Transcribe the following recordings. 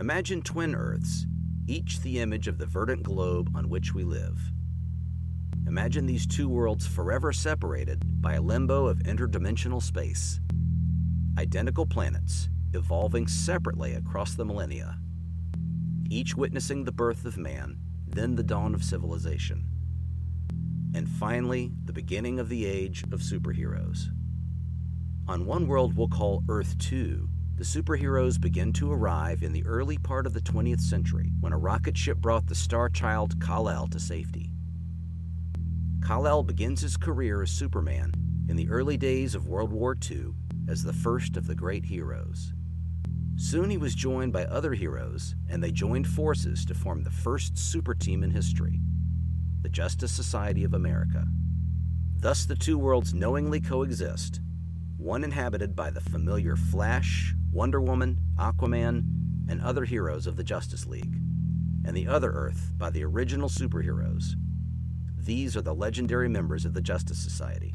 Imagine twin Earths, each the image of the verdant globe on which we live. Imagine these two worlds forever separated by a limbo of interdimensional space. Identical planets, evolving separately across the millennia, each witnessing the birth of man, then the dawn of civilization, and finally the beginning of the age of superheroes. On one world we'll call Earth 2, the superheroes begin to arrive in the early part of the 20th century when a rocket ship brought the star child Kal-El to safety. Kal-El begins his career as Superman in the early days of World War II as the first of the great heroes. Soon he was joined by other heroes, and they joined forces to form the first super team in history, the Justice Society of America. Thus, the two worlds knowingly coexist, one inhabited by the familiar Flash, Wonder Woman, Aquaman, and other heroes of the Justice League, and the other Earth by the original superheroes. These are the legendary members of the Justice Society.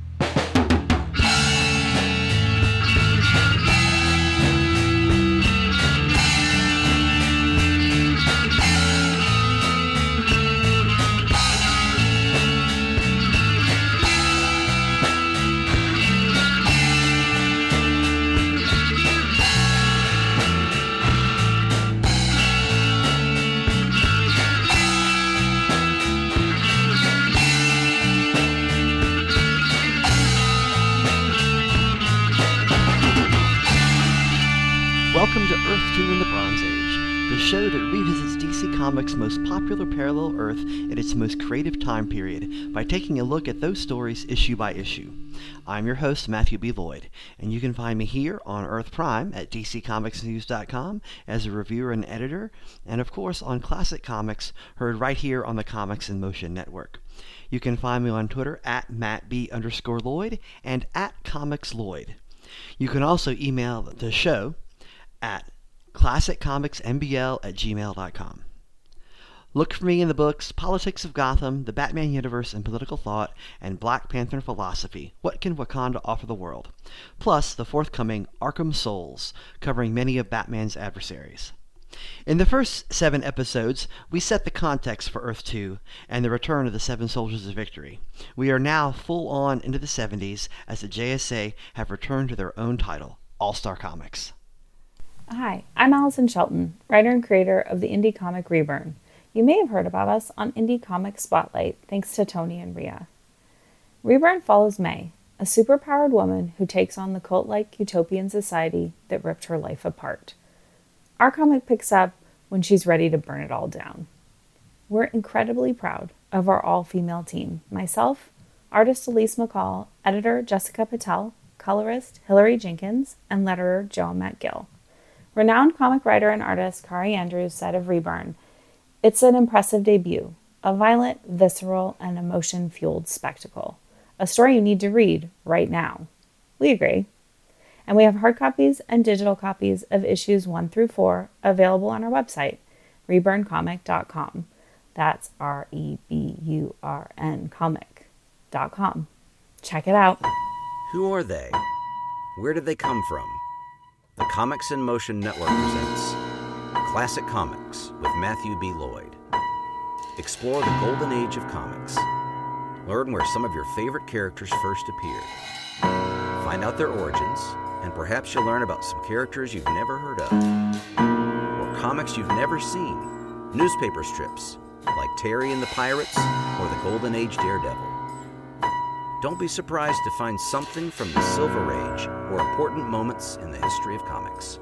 Show that revisits DC Comics' most popular parallel Earth at its most creative time period by taking a look at those stories issue by issue. I'm your host, Matthew B. Lloyd, and you can find me here on Earth Prime at DCComicsNews.com as a reviewer and editor, and of course on Classic Comics, heard right here on the Comics in Motion Network. You can find me on Twitter at MattB underscore Lloyd and at Comics Lloyd. You can also email the show at classiccomicsmbl at gmail.com. Look for me in the books Politics of Gotham, The Batman Universe and Political Thought, and Black Panther Philosophy What Can Wakanda Offer the World? Plus the forthcoming Arkham Souls, covering many of Batman's adversaries. In the first seven episodes, we set the context for Earth 2 and the return of the Seven Soldiers of Victory. We are now full on into the 70s as the JSA have returned to their own title, All Star Comics. Hi, I'm Allison Shelton, writer and creator of the indie comic Reburn. You may have heard about us on Indie Comic Spotlight thanks to Tony and Ria. Reburn follows May, a superpowered woman who takes on the cult like utopian society that ripped her life apart. Our comic picks up when she's ready to burn it all down. We're incredibly proud of our all female team myself, artist Elise McCall, editor Jessica Patel, colorist Hilary Jenkins, and letterer Joe McGill. Renowned comic writer and artist Kari Andrews said of Reburn, It's an impressive debut, a violent, visceral, and emotion fueled spectacle. A story you need to read right now. We agree. And we have hard copies and digital copies of issues 1 through 4 available on our website, reburncomic.com. That's R E B U R N comic.com. Check it out. Who are they? Where did they come from? The Comics in Motion Network presents Classic Comics with Matthew B. Lloyd. Explore the golden age of comics. Learn where some of your favorite characters first appeared. Find out their origins, and perhaps you'll learn about some characters you've never heard of. Or comics you've never seen. Newspaper strips, like Terry and the Pirates or the Golden Age Daredevil. Don't be surprised to find something from the Silver Age or important moments in the history of comics.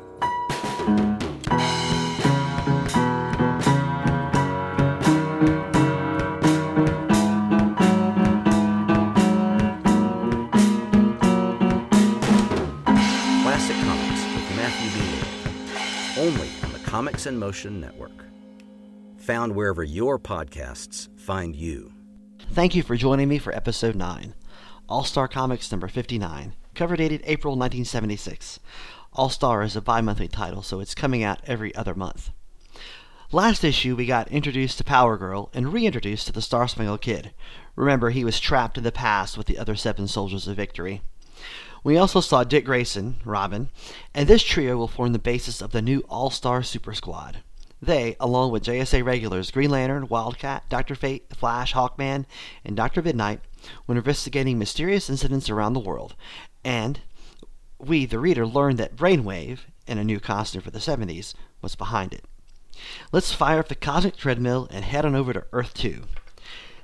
Classic Comics with Matthew B. Only on the Comics in Motion Network. Found wherever your podcasts find you. Thank you for joining me for episode 9, All Star Comics number 59, cover dated April 1976. All Star is a bi monthly title, so it's coming out every other month. Last issue, we got introduced to Power Girl and reintroduced to the Star Spangled Kid. Remember, he was trapped in the past with the other seven soldiers of victory. We also saw Dick Grayson, Robin, and this trio will form the basis of the new All Star Super Squad. They, along with JSA regulars Green Lantern, Wildcat, Dr. Fate, Flash, Hawkman, and Dr. Mid-Nite, were investigating mysterious incidents around the world, and we, the reader, learned that Brainwave, in a new costume for the 70s, was behind it. Let's fire up the cosmic treadmill and head on over to Earth 2.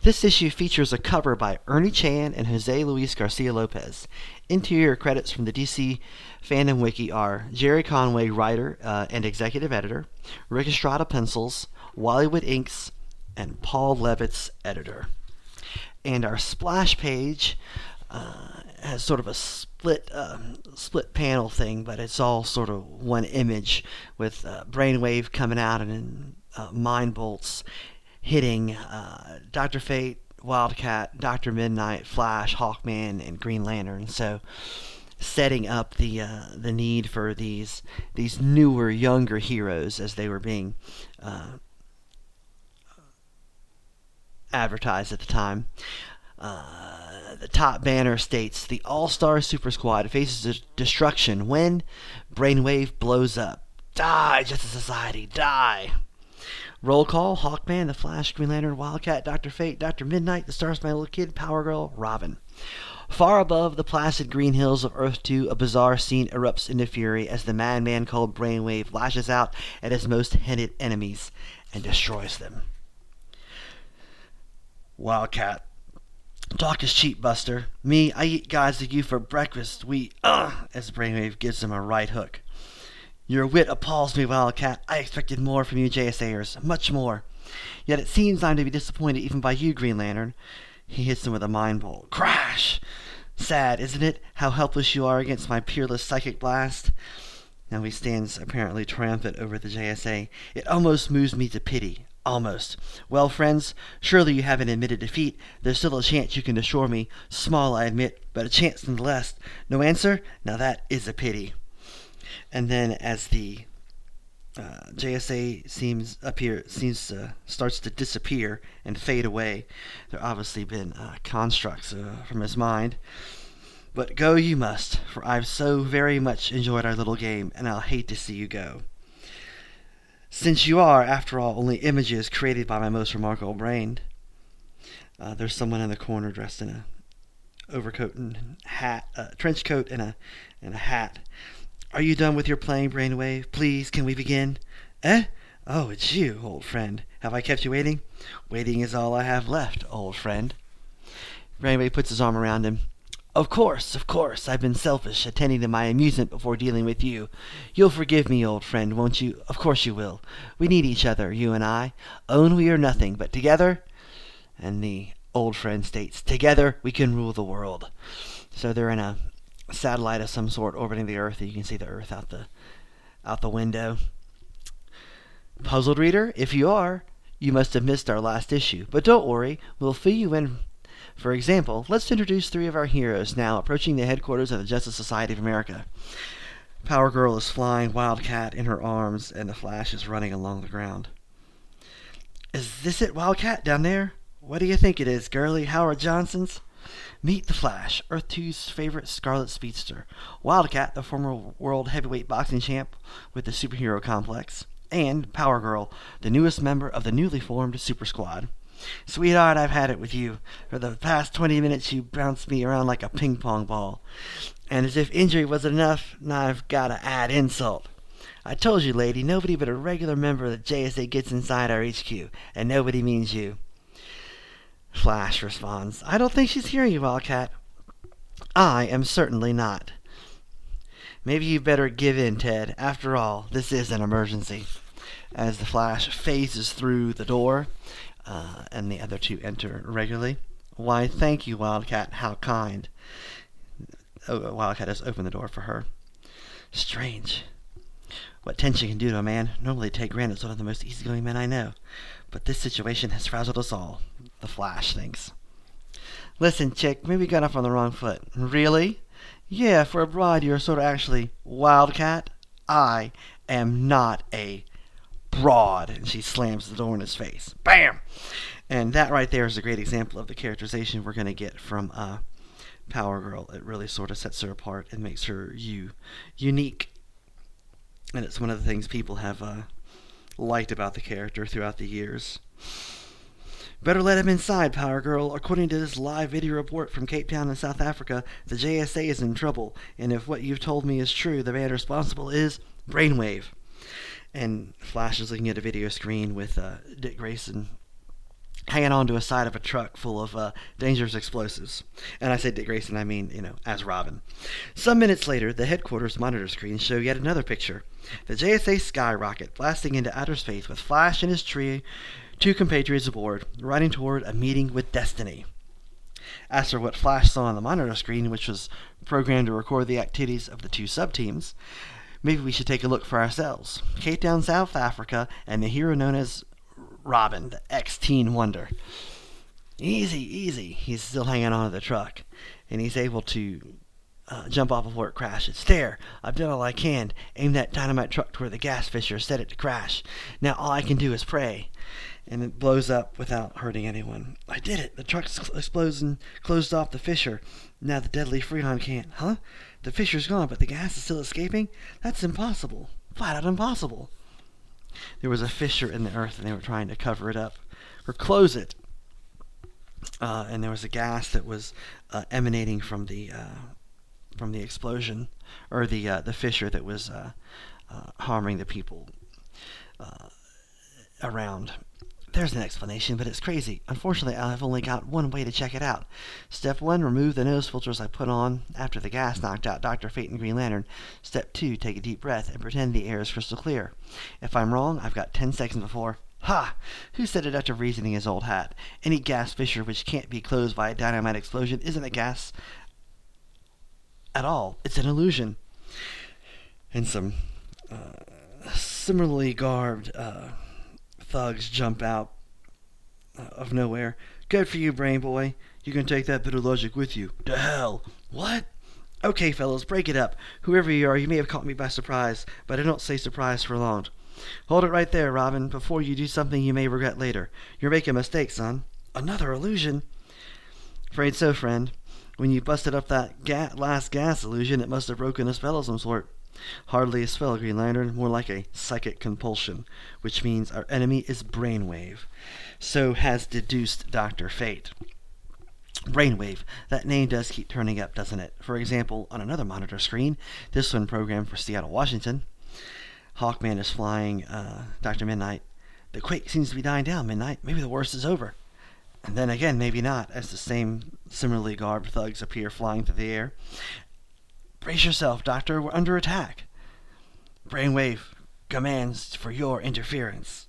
This issue features a cover by Ernie Chan and Jose Luis Garcia Lopez. Interior credits from the DC Fandom Wiki are Gerry Conway, writer uh, and executive editor, Ric Estrada pencils, Wally Wood inks, and Paul Levitz, editor. And our splash page uh, has sort of a split uh, split panel thing, but it's all sort of one image with uh, Brainwave coming out and uh, Mind Bolts hitting uh, Doctor Fate, Wildcat, Doctor Mid-Nite, Flash, Hawkman, and Green Lantern. So setting up the uh, the need for these these newer, younger heroes as they were being uh, advertised at the time. Uh, the top banner states the All Star Super Squad faces destruction when Brainwave blows up. Die, Justice Society, die! Roll call Hawkman, The Flash, Green Lantern, Wildcat, Dr. Fate, Dr. Mid-Nite, The Star Spangled Kid, Power Girl, Robin. Far above the placid green hills of Earth 2, a bizarre scene erupts into fury as the madman called Brainwave lashes out at his most hated enemies and destroys them. Wildcat. Talk is cheap, Buster. Me, I eat guys like you for breakfast. We, ugh, as Brainwave gives him a right hook. Your wit appalls me, Wildcat. I expected more from you JSAers, much more. Yet it seems I'm to be disappointed even by you, Green Lantern. He hits him with a mind bolt. Crash! Sad, isn't it, how helpless you are against my peerless psychic blast? Now he stands apparently triumphant over the JSA. It almost moves me to pity. Almost. Well, friends, surely you haven't admitted defeat. There's still a chance you can assure me. Small, I admit, but a chance nonetheless. No answer? Now that is a pity. And then as the uh, JSA seems appear seems uh, starts to disappear and fade away. There obviously been uh, constructs uh, from his mind. But go you must, for I've so very much enjoyed our little game, and I'll hate to see you go. Since you are, after all, only images created by my most remarkable brain. Uh, there's someone in the corner dressed in a overcoat and hat, uh, trench coat and a and a hat. Are you done with your playing, Brainwave? Please, can we begin? Eh? Oh, it's you, old friend. Have I kept you waiting? Waiting is all I have left, old friend. Brainwave puts his arm around him. Of course, of course, I've been selfish, attending to my amusement before dealing with you. You'll forgive me, old friend, won't you? Of course you will. We need each other, you and I. Own we are nothing, but together. And the old friend states, Together we can rule the world. So they're in a satellite of some sort orbiting the Earth. You can see the Earth out the out the window. Puzzled reader, if you are, you must have missed our last issue. But don't worry, we'll fill you in. For example, let's introduce three of our heroes now approaching the headquarters of the Justice Society of America. Power Girl is flying Wildcat in her arms, and the Flash is running along the ground. Is this it, Wildcat, down there? What do you think it is, girlie? Howard Johnson's? Meet the Flash, Earth 2's favorite Scarlet Speedster, Wildcat, the former world heavyweight boxing champ with the superhero complex, and Power Girl, the newest member of the newly formed Super Squad. Sweetheart, I've had it with you. For the past 20 minutes, you bounced me around like a ping pong ball. And as if injury wasn't enough, now I've got to add insult. I told you, lady, nobody but a regular member of the JSA gets inside our HQ, and nobody means you. Flash responds, I don't think she's hearing you, Wildcat. I am certainly not. Maybe you'd better give in, Ted. After all, this is an emergency. As the Flash phases through the door, uh, and the other two enter regularly. Why, thank you, Wildcat. How kind. Oh, Wildcat has opened the door for her. Strange. What tension can do to a man normally take granted is one of the most easygoing men I know. But this situation has frazzled us all, the Flash thinks. Listen, chick, maybe you got off on the wrong foot. Really? Yeah, for a bride, you're sort of actually Wildcat. I am not a broad. And she slams the door in his face. Bam! And that right there is a great example of the characterization we're going to get from uh, Power Girl. It really sort of sets her apart and makes her you unique. And it's one of the things people have uh, liked about the character throughout the years. Better let him inside, Power Girl. According to this live video report from Cape Town in South Africa, the JSA is in trouble, and if what you've told me is true, the man responsible is Brainwave. And Flash is looking at a video screen with uh, Dick Grayson hanging onto a side of a truck full of uh, dangerous explosives. And I say Dick Grayson, I mean, you know, as Robin. Some minutes later, the headquarters monitor screens show yet another picture. The JSA skyrocket blasting into outer space with Flash and his tree two compatriots aboard, riding toward a meeting with destiny. As for what Flash saw on the monitor screen, which was programmed to record the activities of the two sub-teams, maybe we should take a look for ourselves. Cape Town, South Africa, and the hero known as Robin, the ex-teen wonder. Easy, easy. He's still hanging on to the truck, and he's able to uh, jump off before it crashes. There, I've done all I can. Aim that dynamite truck toward the gas fissure, set it to crash. Now all I can do is pray and it blows up without hurting anyone. I did it. The truck explodes and closed off the fissure. Now the deadly freon can't. Huh? The fissure's gone, but the gas is still escaping? That's impossible. Flat out impossible. There was a fissure in the earth, and they were trying to cover it up or close it. Uh, and there was a gas that was uh, emanating from the uh, from the explosion or the uh, the fissure that was uh, uh, harming the people around. There's an explanation, but it's crazy. Unfortunately, I've only got one way to check it out. Step 1, remove the nose filters I put on after the gas knocked out Dr. Fate and Green Lantern. Step 2, take a deep breath and pretend the air is crystal clear. If I'm wrong, I've got 10 seconds before. Ha! Who said after reasoning his old hat? Any gas fissure which can't be closed by a dynamite explosion isn't a gas at all. It's an illusion. And some uh, similarly garbed uh, thugs jump out uh, of nowhere. Good for you, brain boy. You can take that bit of logic with you. To hell. What? Okay, fellows, break it up. Whoever you are, you may have caught me by surprise, but I don't say surprise for long. Hold it right there, Robin, before you do something you may regret later. You're making a mistake, son. Another illusion? Afraid so, friend. When you busted up that ga- last gas illusion, it must have broken a spell of some sort. Hardly a spell, Green Lantern, more like a psychic compulsion, which means our enemy is Brainwave. So has deduced Dr. Fate. Brainwave. That name does keep turning up, doesn't it? For example, on another monitor screen, this one programmed for Seattle, Washington, Hawkman is flying uh, Dr. Mid-Nite. The quake seems to be dying down, Mid-Nite. Maybe the worst is over. And then again, maybe not, as the same similarly garbed thugs appear flying through the air. Brace yourself, Doctor. We're under attack. Brainwave commands for your interference.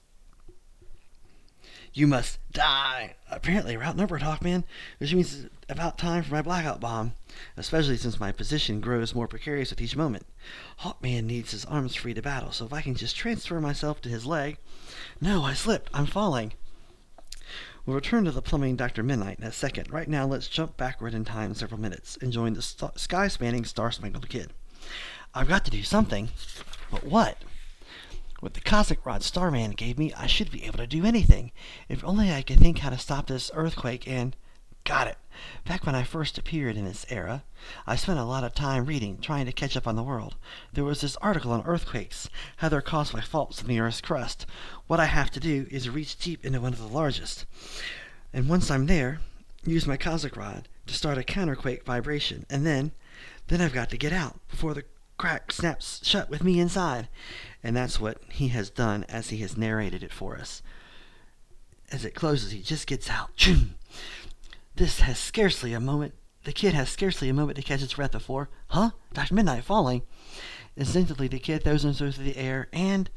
You must die. Apparently, we're outnumbered, Hawkman, which means it's about time for my blackout bomb, especially since my position grows more precarious with each moment. Hawkman needs his arms free to battle, so if I can just transfer myself to his leg. No, I slipped. I'm falling. We'll return to the plumbing Dr. Mid-Nite in a second. Right now, let's jump backward in time several minutes and join the st- sky spanning Star Spangled Kid. I've got to do something. But what? With the cosmic rod Starman gave me, I should be able to do anything. If only I could think how to stop this earthquake and. Got it. Back when I first appeared in this era, I spent a lot of time reading, trying to catch up on the world. There was this article on earthquakes, how they're caused by faults in the Earth's crust. What I have to do is reach deep into one of the largest. And once I'm there, use my cosmic rod to start a counterquake vibration. And then, then I've got to get out before the crack snaps shut with me inside. And that's what he has done as he has narrated it for us. As it closes, he just gets out. This has scarcely a moment. The kid has scarcely a moment to catch its breath before, huh? Dr. Mid-Nite falling. Instinctively, the kid throws himself through the air, and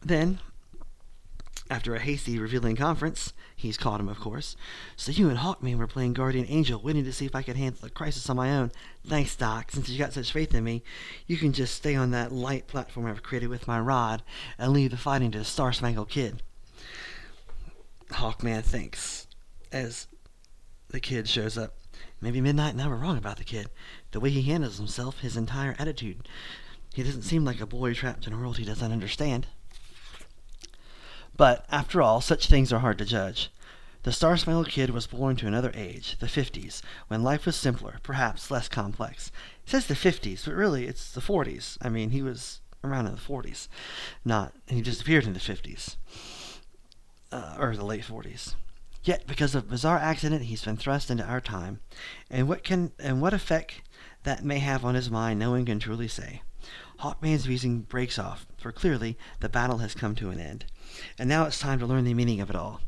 then, after a hasty, revealing conference, he's caught him, of course. So you and Hawkman were playing Guardian Angel, waiting to see if I could handle the crisis on my own. Thanks, Doc. Since you got such faith in me, you can just stay on that light platform I've created with my rod and leave the fighting to the Star Spangled Kid. Hawkman thinks as the kid shows up. Maybe Mid-Nite and I were wrong about the kid. The way he handles himself, his entire attitude. He doesn't seem like a boy trapped in a world he doesn't understand. But, after all, such things are hard to judge. The Star Spangled Kid was born to another age, the 50s, when life was simpler, perhaps less complex. It says the 50s, but really it's the 40s. I mean, he was around in the 40s. Not, he disappeared in the 50s, uh, or the late 40s. Yet, because of bizarre accident, he's been thrust into our time, and what can and what effect that may have on his mind, no one can truly say. Hawkman's reasoning breaks off, for clearly the battle has come to an end, and now it's time to learn the meaning of it all.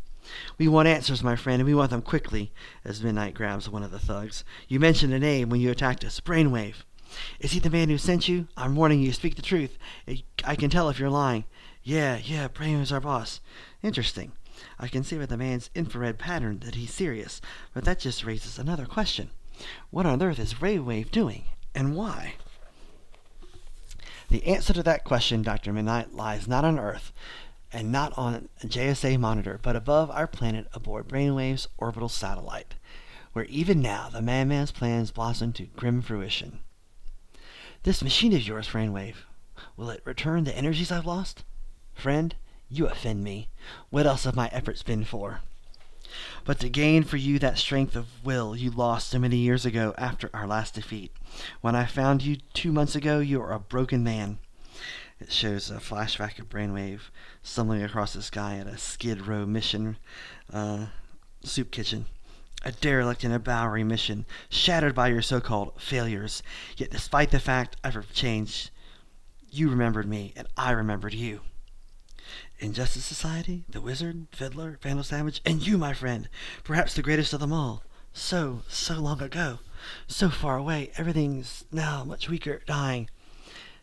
We want answers, my friend, and we want them quickly, as Mid-Nite grabs one of the thugs. You mentioned a name when you attacked us, Brainwave. Is he the man who sent you? I'm warning you, speak the truth. I can tell if you're lying. Yeah, yeah, Brainwave's our boss. Interesting. I can see by the man's infrared pattern that he's serious, but that just raises another question. What on earth is Brainwave doing, and why? The answer to that question, Dr. Mid-Nite, lies not on Earth, and not on a JSA monitor, but above our planet aboard Brainwave's orbital satellite, where even now the madman's plans blossom to grim fruition. This machine of yours, Brainwave, will it return the energies I've lost? Friend, you offend me. What else have my efforts been for? But to gain for you that strength of will you lost so many years ago after our last defeat. When I found you two months ago, you were a broken man. It shows a flashback of Brainwave stumbling across the sky at a Skid Row mission uh, soup kitchen. A derelict in a Bowery mission, shattered by your so called failures. Yet, despite the fact I've changed, you remembered me, and I remembered you. Injustice Society, The Wizard, Fiddler, Vandal Savage, and you, my friend, perhaps the greatest of them all. So, so long ago. So far away, everything's now much weaker, dying.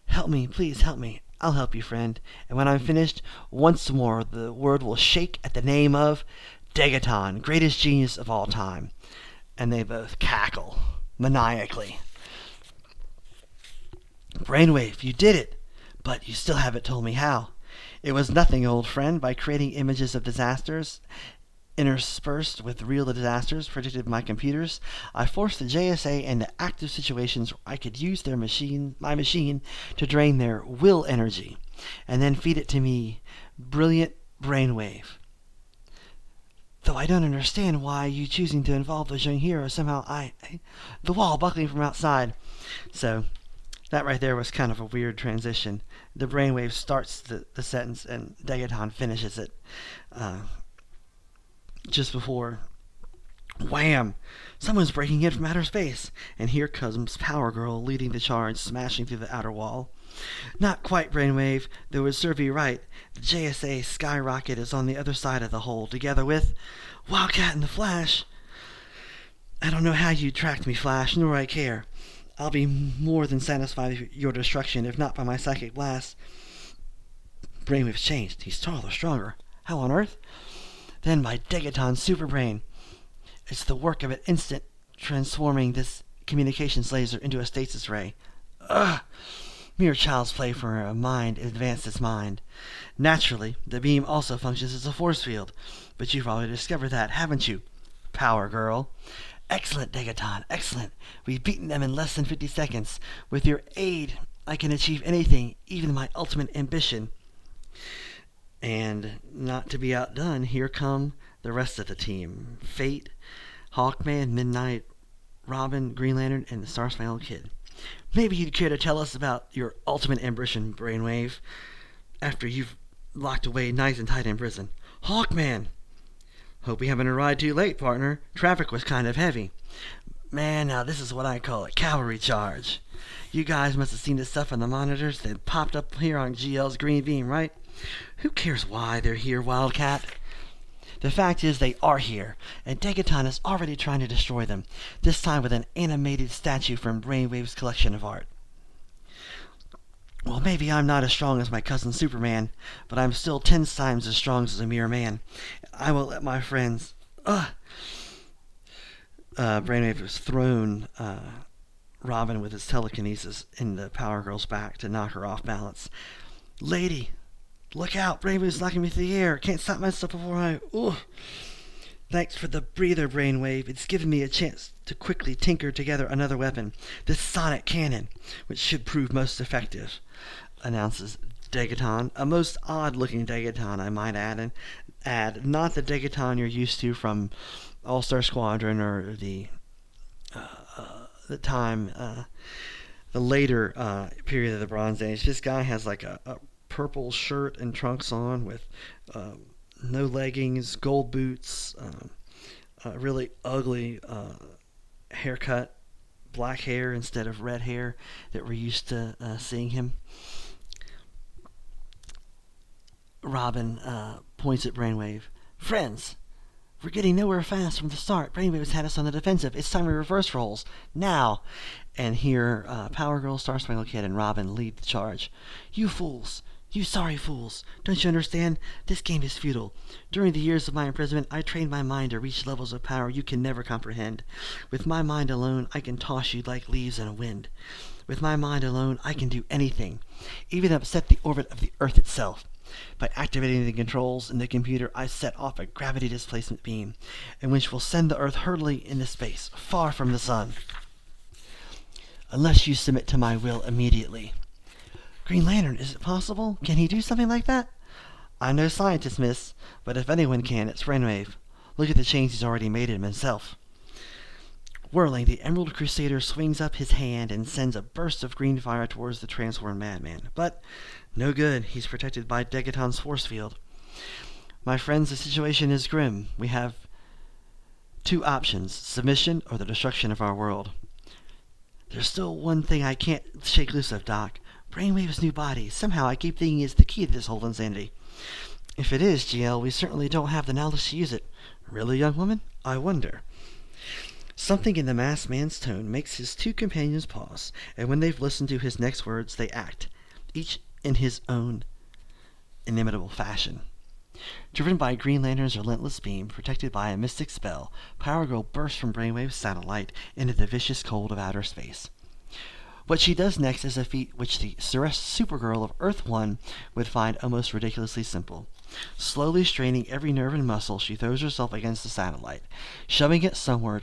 Help me, please help me. I'll help you, friend. And when I'm finished, once more the world will shake at the name of Degaton, greatest genius of all time. And they both cackle maniacally. Brainwave, you did it! But you still haven't told me how. It was nothing, old friend, by creating images of disasters interspersed with real disasters predicted by my computers. I forced the JSA into active situations where I could use their machine, my machine, to drain their will energy, and then feed it to me, brilliant brainwave. Though I don't understand why you choosing to involve those young heroes somehow I, I the wall buckling from outside. So that right there was kind of a weird transition. The brainwave starts the, the sentence and Degaton finishes it uh, just before Wham! Someone's breaking in from outer space, and here comes Power Girl leading the charge, smashing through the outer wall. Not quite, Brainwave, though it serve you right. The JSA skyrocket is on the other side of the hole, together with Wildcat and the Flash. I don't know how you tracked me, Flash, nor I care. I'll be more than satisfied with your destruction, if not by my psychic blast. Brainwave's changed. He's taller, stronger. How on earth? Then by Degaton's super brain. It's the work of an instant transforming this communications laser into a stasis ray. Ugh! Mere child's play for a mind advanced as mind. Naturally, the beam also functions as a force field, but you've already discovered that, haven't you? Power girl. Excellent, Degaton, excellent. We've beaten them in less than 50 seconds. With your aid, I can achieve anything, even my ultimate ambition. And not to be outdone, here come the rest of the team Fate, Hawkman, Mid-Nite, Robin, Green Lantern, and the Star Spangled Kid. Maybe you'd care to tell us about your ultimate ambition, Brainwave, after you've locked away nice and tight in prison. Hawkman! Hope we haven't arrived too late, partner. Traffic was kind of heavy. Man, now this is what I call a cavalry charge. You guys must have seen the stuff on the monitors that popped up here on GL's green beam, right? Who cares why they're here, Wildcat? The fact is, they are here, and Degaton is already trying to destroy them, this time with an animated statue from Brainwave's collection of art. Well, maybe I'm not as strong as my cousin Superman, but I'm still ten times as strong as a mere man. I won't let my friends. Ugh! Uh, Brainwave has thrown uh, Robin with his telekinesis in the Power Girl's back to knock her off balance. Lady, look out! Brainwave's knocking me through the air. Can't stop myself before I. Ugh! Thanks for the breather, Brainwave. It's given me a chance to quickly tinker together another weapon, this sonic cannon, which should prove most effective announces Degaton, a most odd-looking Degaton, I might add, and add not the Degaton you're used to from All Star Squadron or the uh, uh, the time uh, the later uh, period of the Bronze Age. This guy has like a, a purple shirt and trunks on with um, no leggings, gold boots, um, a really ugly uh, haircut, black hair instead of red hair that we're used to uh, seeing him. Robin uh, points at Brainwave. Friends, we're getting nowhere fast from the start. Brainwave has had us on the defensive. It's time we reverse roles. Now! And here, uh, Power Girl, Star Spangled Kid, and Robin lead the charge. You fools! You sorry fools! Don't you understand? This game is futile. During the years of my imprisonment, I trained my mind to reach levels of power you can never comprehend. With my mind alone, I can toss you like leaves in a wind. With my mind alone, I can do anything, even upset the orbit of the Earth itself. By activating the controls in the computer, I set off a gravity displacement beam, and which will send the Earth hurtling into space, far from the Sun. Unless you submit to my will immediately. Green Lantern, is it possible? Can he do something like that? I'm no scientist, miss, but if anyone can, it's Brainwave. Look at the change he's already made in himself. Whirling, the Emerald Crusader swings up his hand and sends a burst of green fire towards the transformed madman. But no good. He's protected by Degaton's force field. My friends, the situation is grim. We have two options submission or the destruction of our world. There's still one thing I can't shake loose of, Doc. Brainwave's new body. Somehow I keep thinking it's the key to this whole insanity. If it is, GL, we certainly don't have the knowledge to use it. Really, young woman? I wonder. Something in the masked man's tone makes his two companions pause, and when they've listened to his next words, they act, each in his own inimitable fashion. Driven by Green Lantern's relentless beam, protected by a mystic spell, Power Girl bursts from Brainwave's satellite into the vicious cold of outer space. What she does next is a feat which the Supergirl of Earth 1 would find almost ridiculously simple. Slowly straining every nerve and muscle, she throws herself against the satellite, shoving it somewhere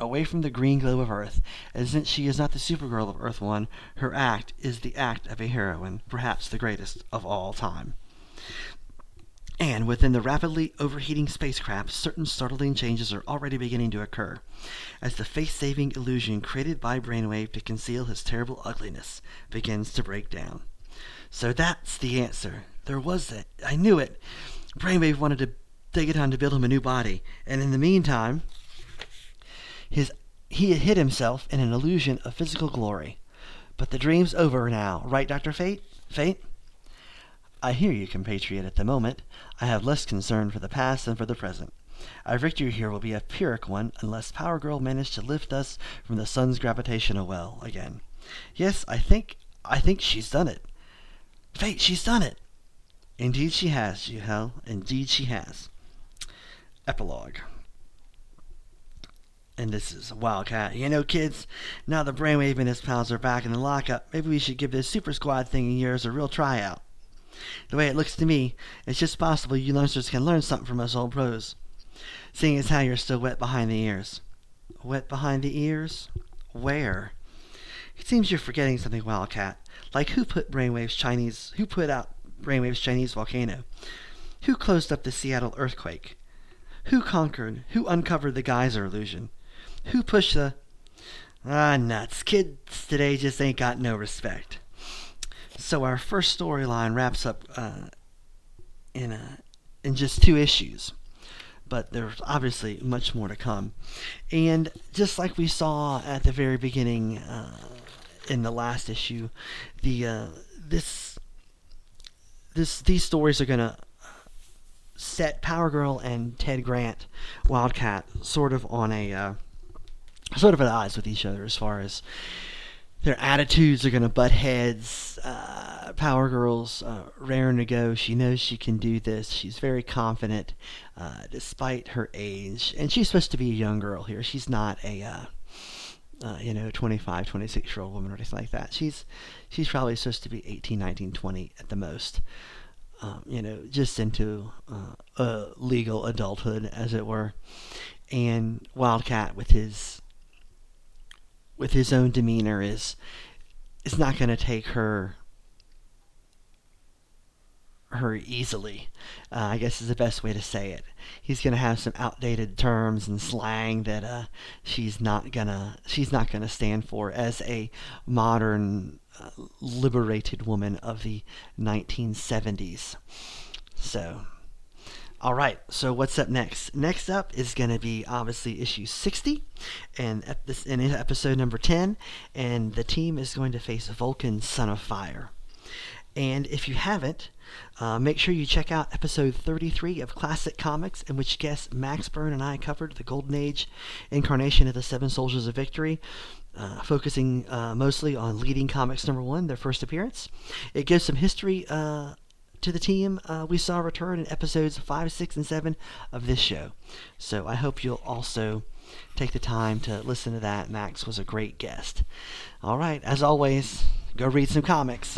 away from the green globe of Earth, and since she is not the Supergirl of Earth 1, her act is the act of a heroine, perhaps the greatest of all time. And within the rapidly overheating spacecraft, certain startling changes are already beginning to occur, as the face-saving illusion created by Brainwave to conceal his terrible ugliness begins to break down. So that's the answer. There was it. I knew it. Brainwave wanted to take it on to build him a new body, and in the meantime, his, he had hid himself in an illusion of physical glory. But the dream's over now, right, Dr. Fate? Fate? I hear you, compatriot, at the moment. I have less concern for the past than for the present. Our victory here will be a Pyrrhic one unless Power Girl managed to lift us from the sun's gravitational well again. Yes, I think I think she's done it. Fate, she's done it. Indeed she has, Juhel. Indeed she has. Epilogue. And this is Wildcat. You know, kids, now the Brainwave and his pals are back in the lockup, maybe we should give this Super Squad thing of yours a real tryout. The way it looks to me, it's just possible you youngsters can learn something from us old pros. Seeing as how you're still wet behind the ears. Wet behind the ears? Where? It seems you're forgetting something, Wildcat. Like who put Brainwave's Chinese who put out Brainwave's Chinese volcano? Who closed up the Seattle earthquake? Who conquered? Who uncovered the geyser illusion? Who pushed the Ah nuts. Kids today just ain't got no respect. So our first storyline wraps up uh, in a, in just two issues, but there's obviously much more to come. And just like we saw at the very beginning uh, in the last issue, the uh, this this these stories are gonna set Power Girl and Ted Grant, Wildcat, sort of on a uh, sort of at odds with each other as far as their attitudes are going to butt heads. Uh, Power Girl's uh, raring to go. She knows she can do this. She's very confident, uh, despite her age. And she's supposed to be a young girl here. She's not a, uh, uh, you know, 25, 26 year old woman or anything like that. She's she's probably supposed to be 18, 19, 20 at the most. Um, you know, just into uh, legal adulthood, as it were. And Wildcat, with his with his own demeanor is is not going to take her her easily. Uh, I guess is the best way to say it. He's gonna have some outdated terms and slang that uh, she's not gonna she's not gonna stand for as a modern uh, liberated woman of the 1970s. So. All right, so what's up next? Next up is going to be obviously issue 60, and this in episode number 10, and the team is going to face Vulcan, Son of Fire. And if you haven't, uh, make sure you check out episode 33 of Classic Comics, in which guest Max Byrne and I covered the Golden Age incarnation of the Seven Soldiers of Victory. Uh, focusing uh, mostly on leading comics number one, their first appearance. It gives some history uh, to the team uh, we saw return in episodes 5, 6, and 7 of this show. So I hope you'll also take the time to listen to that. Max was a great guest. All right, as always, go read some comics.